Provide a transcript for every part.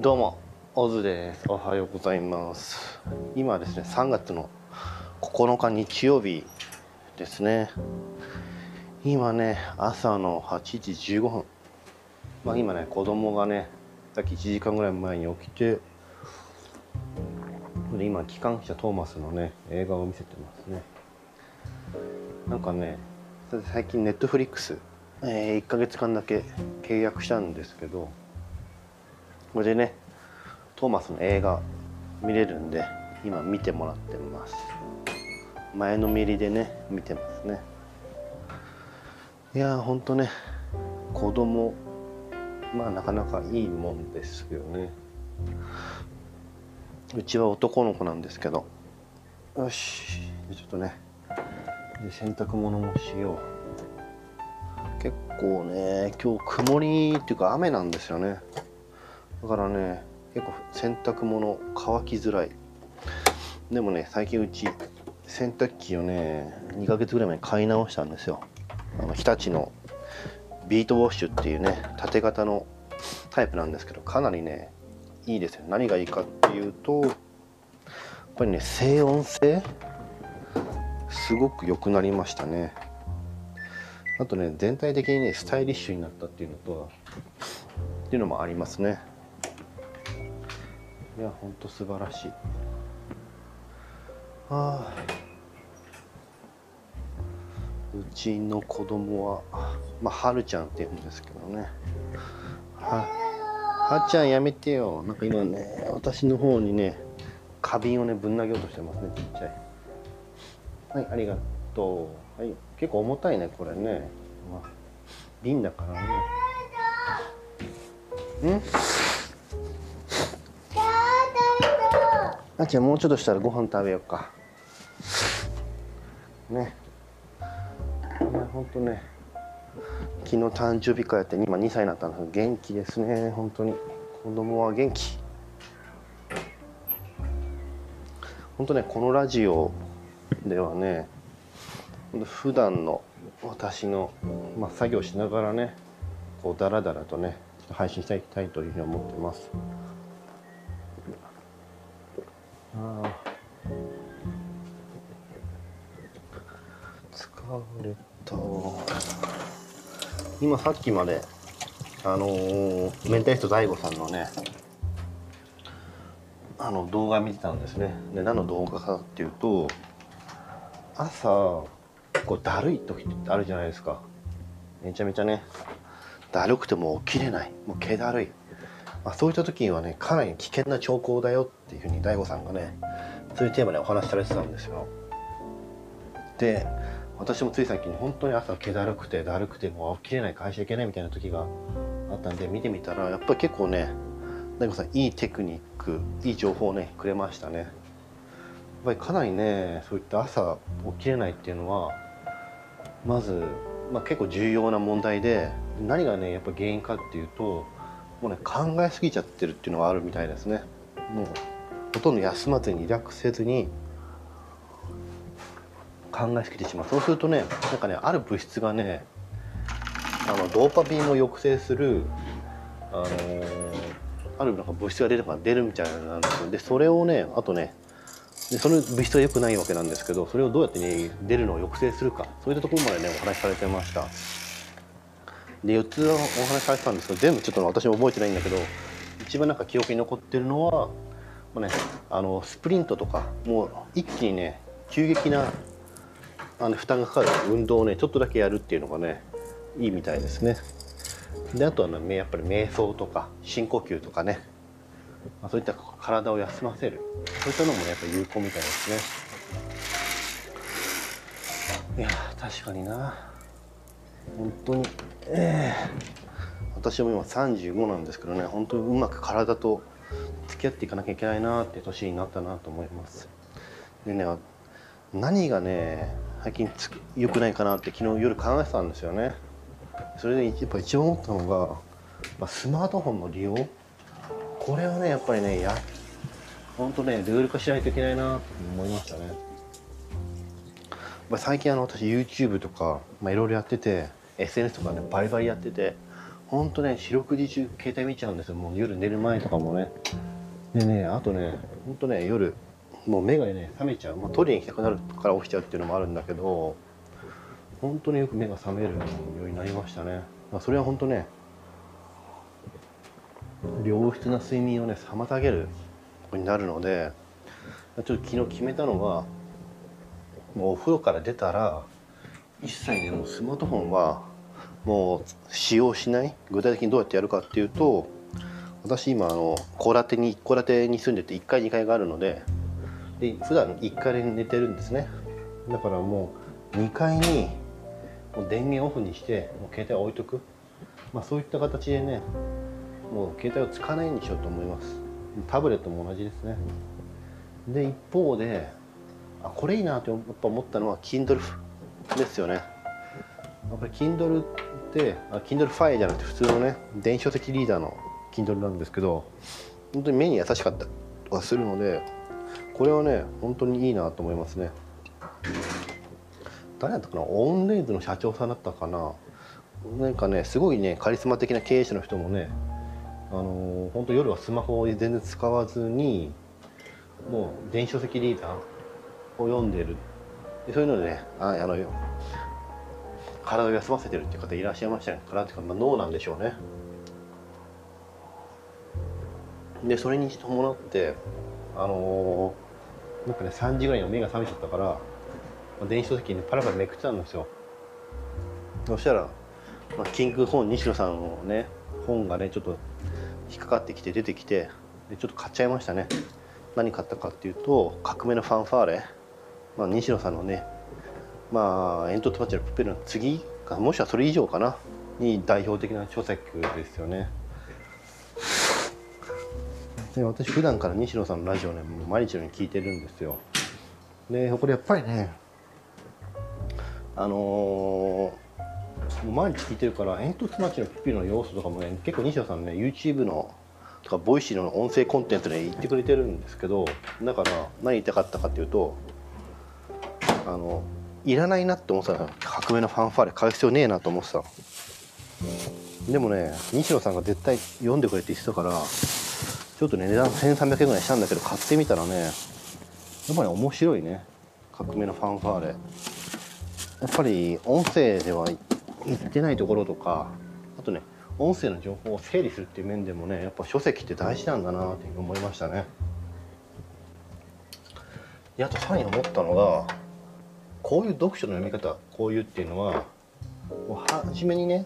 どうもオズです。おはようございます。今ですね3月の9日日曜日ですね。今ね朝の8時15分まあ今ね子供がねさっき1時間ぐらい前に起きて今機関車トーマスのね映画を見せてますね。なんかね最近ネットフリックス、えー、1ヶ月間だけ契約したんですけどこれでねトーマスの映画見れるんで今見てもらってます。前のめりでね見てますね。いやーほんとね子供まあなかなかいいもんですよね。うちは男の子なんですけど。よしちょっとねで洗濯物もしよう。結構ね今日曇りっていうか雨なんですよね。だからね結構洗濯物乾きづらい。でもね最近うち洗濯機をね2ヶ月ぐらい前に買い直したんですよ。あの日立のビートウォッシュっていうね縦型のタイプなんですけどかなりねいいですよ。何がいいかっていうとやっぱりね静音性？すごく良くなりましたね。あとね全体的にねスタイリッシュになったっていうのとっていうのもありますね。いやほんと素晴らしい。あうちの子供はまあはるちゃんって言うんですけどね。ははちゃんやめてよ。なんか今ね私の方にね花瓶をねぶん投げようとしてますねちっちゃい。はいありがとう。はい結構重たいねこれね、まあ、瓶だからね。うん？あちゃんもうちょっとしたらご飯食べようか。ね。いやほんとね。昨日誕生日会やって今2歳になったんです元気ですね。本当に。子供は元気。本当ねこのラジオではね普段の私の、まあ、作業しながらねこうダラダラとね配信していきたいというふうに思ってます。今さっきまであのー、メンタリスト DAIGO さんのねあの動画見てたんですね。で何の動画かっていうと朝こうだるい時ってあるじゃないですか。めちゃめちゃねだるくても起きれない。もう気だるい、まあ、そういった時にはねかなり危険な兆候だよっていうふうに DAIGO さんがねそういうテーマでお話しされてたんですよ。で私もつい最近本当に朝気だるくてだるくてもう起きれない会社行けないみたいな時があったんで見てみたらやっぱり結構ね大悟さんいいテクニックいい情報をねくれましたね。やっぱりかなりねそういった朝起きれないっていうのはまず、まあ、結構重要な問題で何がねやっぱ原因かっていうともうね考えすぎちゃってるっていうのがあるみたいですね。もうほとんど休まずにリラックスせずに考えすぎてしまう。そうするとねなんかねある物質がねあのドーパミンを抑制するあのー、あるなんか物質が出る出るみたいなんですよ。でそれをねあとねでその物質は良くないわけなんですけどそれをどうやって、ね、出るのを抑制するか。そういったところまでねお話しされてました。で4つお話しされてたんですけど全部ちょっと私も覚えてないんだけど一番なんか記憶に残ってるのはもう、ね、あのスプリントとかもう一気にね急激なあの負担がかかる運動をねちょっとだけやるっていうのがねいいみたいですね。であとはねやっぱり瞑想とか深呼吸とかね、まあ、そういった体を休ませる。そういったのもねやっぱ有効みたいですね。いや確かにな。本当に。えー、私も今35なんですけどね本当にうまく体と付き合っていかなきゃいけないなって年になったなと思います。でね何がね最近良くないかなって昨日夜考えてたんですよね。それでやっぱ一番思ったのが、まあ、スマートフォンの利用。これはねやっぱりねや本当ねルール化しないといけないなと思いましたね。まあ、最近あの私 YouTube とか、いろいろやってて SNS とかねバリバリやっててほんとね四六時中携帯見ちゃうんですよ。もう夜寝る前とかもね。でねあとねほんとね夜もう目がね覚めちゃう、まあ、トイレに行きたくなるから起きちゃうっていうのもあるんだけど本当によく目が覚めるようになりましたね、まあ、それは本当ね良質な睡眠をね妨げることになるのでちょっと昨日決めたのはもうお風呂から出たら一切ねもうスマートフォンはもう使用しない。具体的にどうやってやるかっていうと私今あの戸建てに戸建てに住んでて1階2階があるのでで普段1階で寝てるんですね。だからもう2階にもう電源オフにしてもう携帯置いとく、まあ、そういった形でねもう携帯を使わないようにしようと思います。タブレットも同じですね。で一方であこれいいなってやっぱ思ったのは Kindle ですよね。やっぱり Kindle ってあ Kindle Fire じゃなくて普通のね電子書籍リーダーの Kindle なんですけど本当に目に優しかったはするのでこれはね本当にいいなと思いますね。誰だったかな？オンレイズの社長さんだったかな？なんかねすごいねカリスマ的な経営者の人もねあのー、本当夜はスマホを全然使わずにもう電子書籍リーダーを読んでる。でそういうのでねああの体を休ませてるっていう方いらっしゃいましたね体っていうか、まあ、脳なんでしょうね。でそれに伴ってあのー、なんかね3時ぐらいに目が覚めちゃったから、電子書籍にパラパラめくってたんですよ。そしたら、まあ、キング本西野さんのね本がねちょっと引っかかってきて出てきてでちょっと買っちゃいましたね。何買ったかっていうと「革命のファンファーレ」まあ、西野さんのねまあ煙突町のプペルの次かもしくはそれ以上かな。に代表的な書籍ですよね。で私普段から西野さんのラジオね毎日のように聞いてるんですよ。でこれやっぱりねあのー、毎日聞いてるから煙突町のプペルの要素とかもね結構西野さんね YouTube のとか Voicy の音声コンテンツで言ってくれてるんですけどだから何言いたかったかっていうとあのいらないなって思ってた革命のファンファーレ買う必要ねえなと思ってた。でもね西野さんが絶対読んでくれって言ってたからちょっとね値段1300円ぐらいしたんだけど買ってみたらねやっぱり面白いね。革命のファンファーレ。やっぱり音声では言ってないところとかあとね音声の情報を整理するっていう面でもねやっぱ書籍って大事なんだなっていう思いましたね。であとさらに思ったのがこういう読書の読み方こういうっていうのは初めにね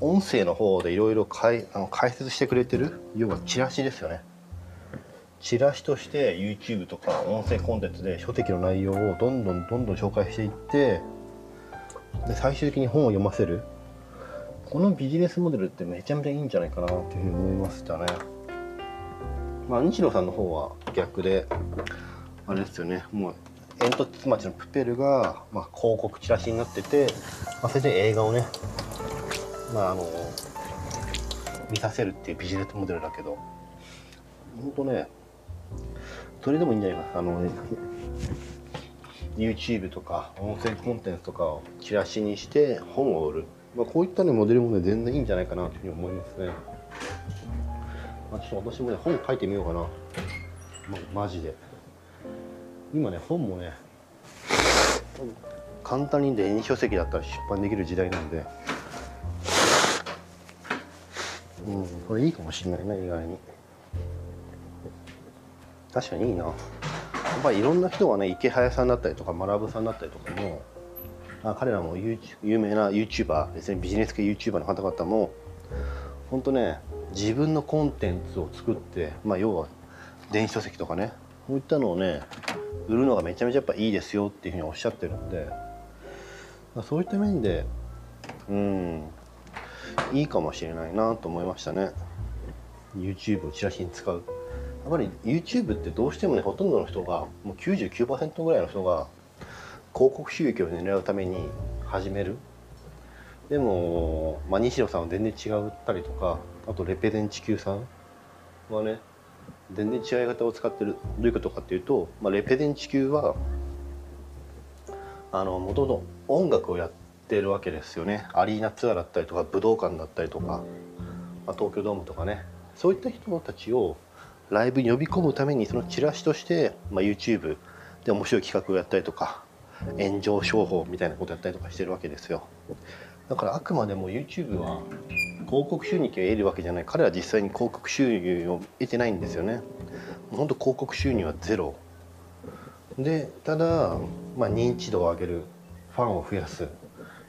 音声の方でいろいろ解説してくれてる？要はチラシですよね。チラシとして YouTube とか音声コンテンツで書籍の内容をどんどんどんどん紹介していってで最終的に本を読ませる。このビジネスモデルってめちゃめちゃいいんじゃないかなっていうふうに思いましたね。まあ西野さんの方は逆であれですよね。もう煙突町のプペルが、まあ、広告チラシになってて、まあ、それで映画をねまああの見させるっていうビジネスモデルだけど本当ねそれでもいいんじゃないかな。あの YouTube とか音声コンテンツとかをチラシにして本を売る、まあ、こういったねモデルもね全然いいんじゃないかなというふうに思いますね、まあ、ちょっと私もね本書いてみようかな、まマジで。今ね本もね簡単に電子書籍だったら出版できる時代なんで。うんこれいいかもしれないね意外に。確かにいいな。やっぱりいろんな人がね池早さんだったりとか学さんだったりとかもあ彼らも有名な YouTuber 別にビジネス系 YouTuber の方々も本当ね自分のコンテンツを作ってまあ要は電子書籍とかねこういったのをね売るのがめちゃめちゃやっぱいいですよっていうふうにおっしゃってるんでそういった面でうんいいかもしれないなと思いましたね。YouTube をチラシに使う。やっぱり YouTube ってどうしてもねほとんどの人がもう99%ぐらいの人が広告収益を狙うために始める。でも、まあ、西野さんは全然違ったりとかあとレペゼン地球さんはね全然違い方を使ってる。どういうことかっていうと、まあ、レペゼン地球はあの元々音楽をやっってるわけですよね。アリーナツアーだったりとか武道館だったりとか、まあ、東京ドームとかね。そういった人たちをライブに呼び込むためにそのチラシとして、まあ、YouTube で面白い企画をやったりとか炎上商法みたいなことやったりとかしてるわけですよ。だからあくまでも YouTube は広告収益を得るわけじゃない。彼は実際に広告収入を得てないんですよね。本当広告収入はゼロ。でただ、まあ、認知度を上げるファンを増やす。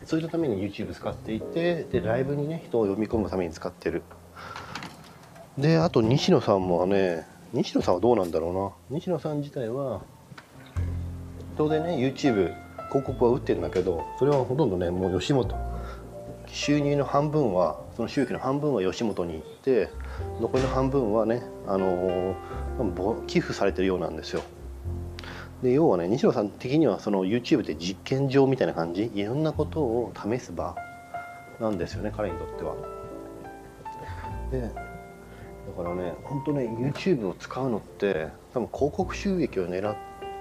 そういったために YouTube 使っていてでライブにね人を呼び込むために使ってる。であと西野さんもね西野さんはどうなんだろうな。西野さん自体は当然ね YouTube 広告は打ってるんだけどそれはほとんどねもう吉本。収入の半分はその収益の半分は吉本に行って残りの半分はね、あのー、寄付されてるようなんですよ。で要はね西野さん的にはその YouTube って実験場みたいな感じ？いろんなことを試す場なんですよね彼にとっては。でだからね本当ね YouTube を使うのって多分広告収益を狙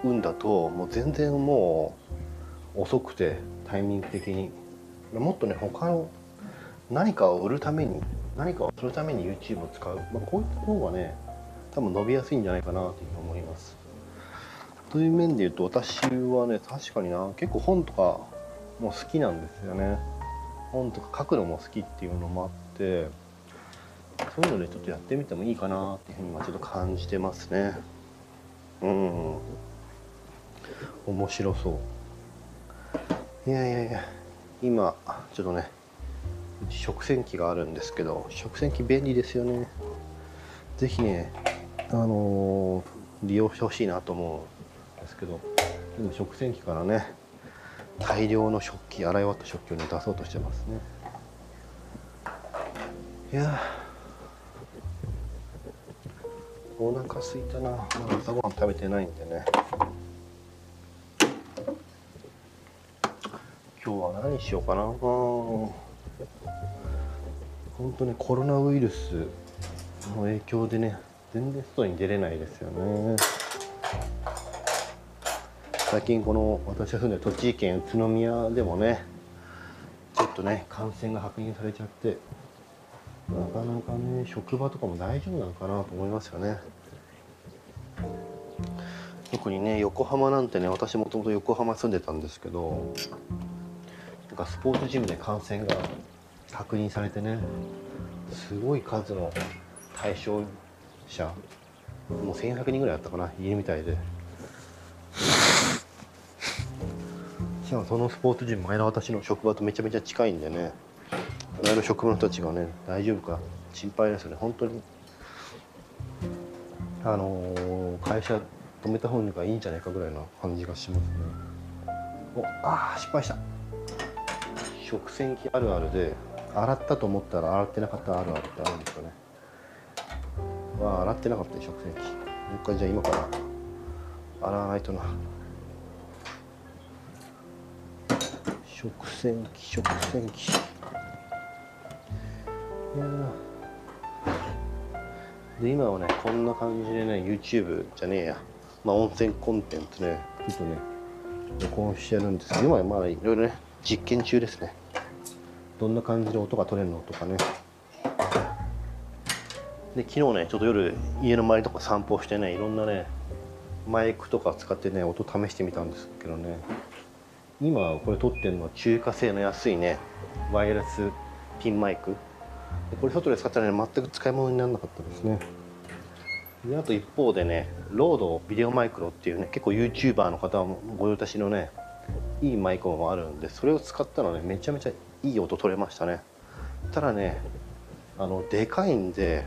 うんだともう全然もう遅くてタイミング的に。もっとね他の何かを売るために何かをするために YouTube を使う、まあ、こういった方がね多分伸びやすいんじゃないかなというふうに思います。という面で言うと私はね確かにな結構本とかも好きなんですよね。本とか書くのも好きっていうのもあってそういうのでちょっとやってみてもいいかなっていうふうに今ちょっと感じてますね。うん面白そう。いやいやいや今ちょっとね食洗機があるんですけど食洗機便利ですよね。是非ねあのー、利用してほしいなと思うですけど今食洗機からね大量の食器洗い終わった食器をね出そうとしてますね。いやお腹すいたな。朝ごはん食べてないんでね。今日は何しようかな。本当ねコロナウイルスの影響でね全然外に出れないですよね。最近この私が住んでる栃木県宇都宮でもねちょっとね感染が確認されちゃってなかなかね職場とかも大丈夫なのかなと思いますよね。特にね横浜なんてね私もともと横浜住んでたんですけどかスポーツジムで感染が確認されてねすごい数の対象者もう1100人ぐらいあったかないるみたいで。しかもそのスポーツジム前の私の職場とめちゃめちゃ近いんでね。前の職場の人たちがね大丈夫か心配ですよね。本当に。あのー、会社止めた方がいいんじゃないかぐらいな感じがしますね。おああ失敗した。食洗機あるあるで洗ったと思ったら洗ってなかったあるあるってあるんですよね。わ洗ってなかった食洗機。もう一回じゃあ今から洗わないとな。食洗機食洗機。いやで今はねこんな感じでね YouTube じゃねえや。まあ温泉コンテンツね。ちょっとね録音してるんですけど。今はまだいろいろね実験中ですね。どんな感じで音が取れるのとかね。で昨日ねちょっと夜家の周りとか散歩してねいろんなねマイクとか使ってね音試してみたんですけどね今これ撮ってるのは中華製の安いねワイヤレスピンマイク。これ外で使ったらね全く使い物にならなかったですね。であと一方でねロードビデオマイクロっていうね結構 YouTuber の方もご用達のねいいマイクもあるんでそれを使ったらねめちゃめちゃいい音取れましたね。ただねあのでかいんで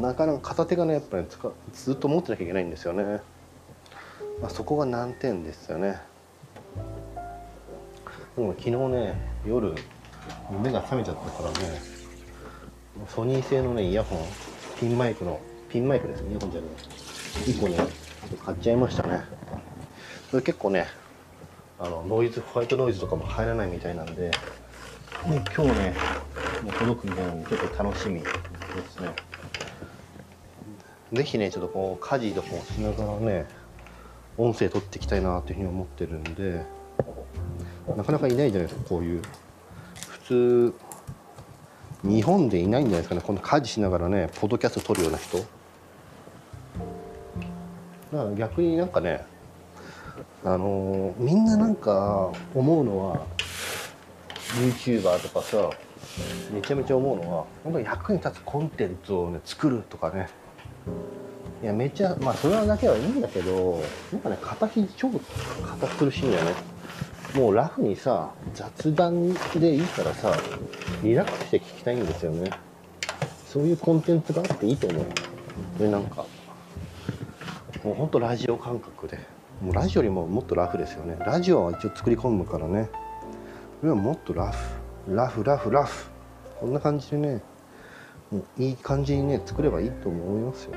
なかなか片手がねやっぱりずっと持ってなきゃいけないんですよね、まあ、そこが難点ですよね。でも昨日ね夜目が覚めちゃったからねソニー製のねイヤホンピンマイクのピンマイクですねイヤホンじゃない。1個ね買っちゃいましたね。それ結構ねあのノイズホワイトノイズとかも入らないみたいなんで、ね、今日ねもう届くの結構楽しみですね。是非ねちょっとこう家事とかもしながらね音声取っていきたいなというふうに思ってるんでなかなかいないじゃないですかこういう。普通日本でいないんじゃないですかねこの家事しながらねポッドキャスト撮るような人。だから逆になんかねあのみんななんか思うのは YouTuber とかさめちゃめちゃ思うのは本当に役に立つコンテンツをね作るとかね。いやめっちゃまあそれだけはいいんだけどなんかね形超堅苦しいんだよね。もうラフにさ雑談でいいからさリラックスして聞きたいんですよね。そういうコンテンツがあっていいと思う。でなんかもうほんとラジオ感覚で。もうラジオよりももっとラフですよね。ラジオは一応作り込むからね。これはもっとラフ。ラフラフラフ。こんな感じでねもういい感じにね作ればいいと思いますよ。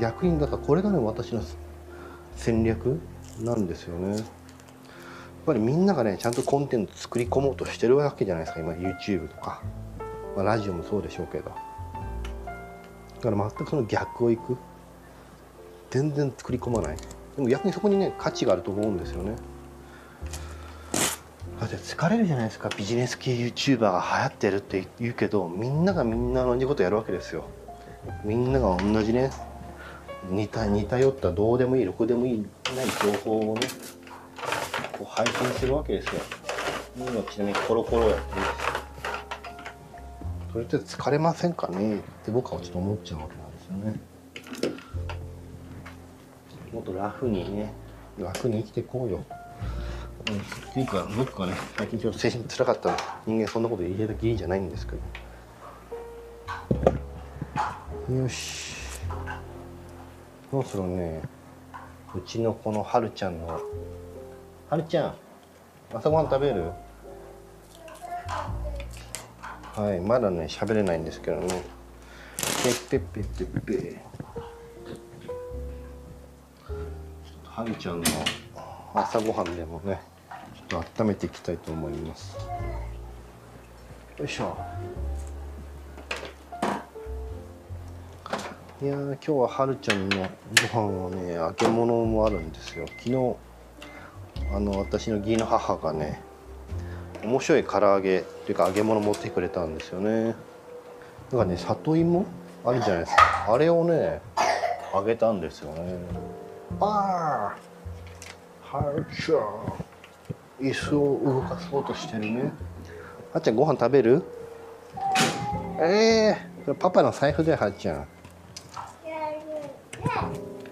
逆にだからこれがね私の戦略なんですよね。やっぱりみんながねちゃんとコンテンツ作り込もうとしてるわけじゃないですか。今 YouTube とか、まあ、ラジオもそうでしょうけど。だから全くその逆をいく。全然作り込まない。でも逆にそこにね価値があると思うんですよね。だって疲れるじゃないですか。ビジネス系 YouTuber が流行ってるって言うけどみんながみんな同じことやるわけですよ。みんなが同じね似た似たよったどうでもいいろくでもいいない情報をねこう配信するわけですよ。今ちなみにコロコロやってるそれって疲れませんかね？って僕はちょっと思っちゃうわけなんですよね。もっとラフにね。楽に生きていこうよ。うん、っていうか僕がね最近ちょっと精神つらかったら人間そんなこと言えるきりじゃないんですけど。よしそろそろね。うちのこのはるちゃんのはるちゃん朝ごはん食べる？はいまだね喋れないんですけどね。ペッペッペッペッペはるちゃんの朝ごはんでもねちょっと温めていきたいと思います。よいしょ。いやー今日ははるちゃんのご飯はね揚げ物もあるんですよ。昨日あの私の義理の母がね面白い唐揚げっていうか揚げ物持ってくれたんですよね。だかね里芋？あるじゃないですか。あれをね揚げたんですよね。ああはるちゃん椅子を動かそうとしてるね。はっちゃんご飯食べる？ええー、パパの財布だよはっちゃん。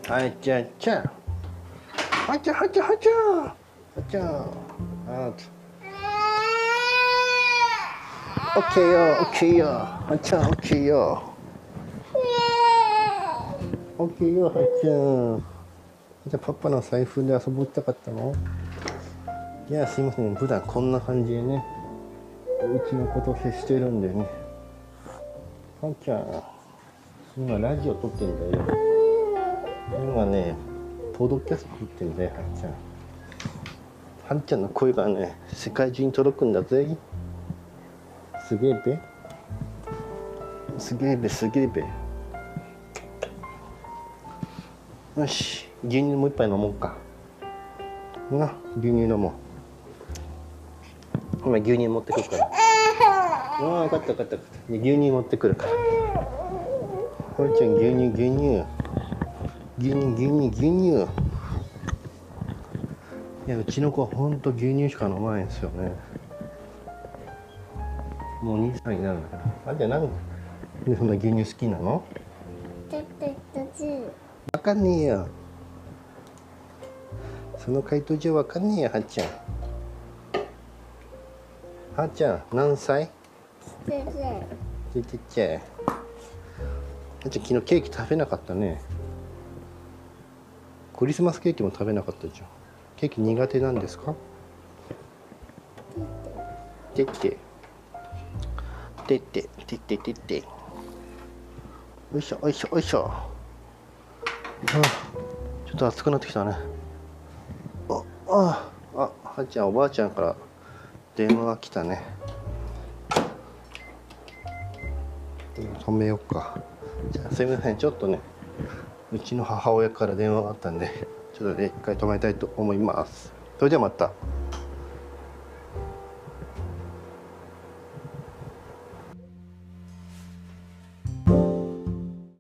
はいちゃんちゃんはっちゃはっちゃはっちゃんはっちゃんあーオッケーよオッケーよ。はっちゃんオッケーよ。オッケーよはっちゃんじゃあパパの財布で遊ぼうたかったの？いやすいません。普段こんな感じでねうちのこと接してるんでね。はっちゃん今ラジオ撮ってんだよ。今ねポッドキャスト撮ってんだよはっちゃん。はっちゃんの声がね世界中に届くんだぜ。すげえべ。すげえべすげえべ。よし牛乳もう一杯飲もうか。な牛乳飲もう。今牛乳持ってくるから。ああ分かった分かった牛乳持ってくるから。ほいちゃん牛乳牛乳。牛乳牛乳牛乳。いやうちの子はほんと牛乳しか飲まないんですよね。もう2歳になるんだからあじゃあなんでそんな牛乳好きなの？わかんねえよ。その回答じゃわかんねえよはっちゃん。はっちゃん何歳？ちっちゃい。ちゃい。はっちゃん昨日ケーキ食べなかったねクリスマスケーキも食べなかったじゃん。ケーキ苦手なんですか？てって。てって。てって。てって。よいしょよいしょよいしょ。あちょっと暑くなってきたね。あああはっちゃんおばあちゃんから電話が来たね。止めようか。じゃあすみませんちょっとね。うちの母親から電話があったんでちょっとね一回止めたいと思います。それではまた。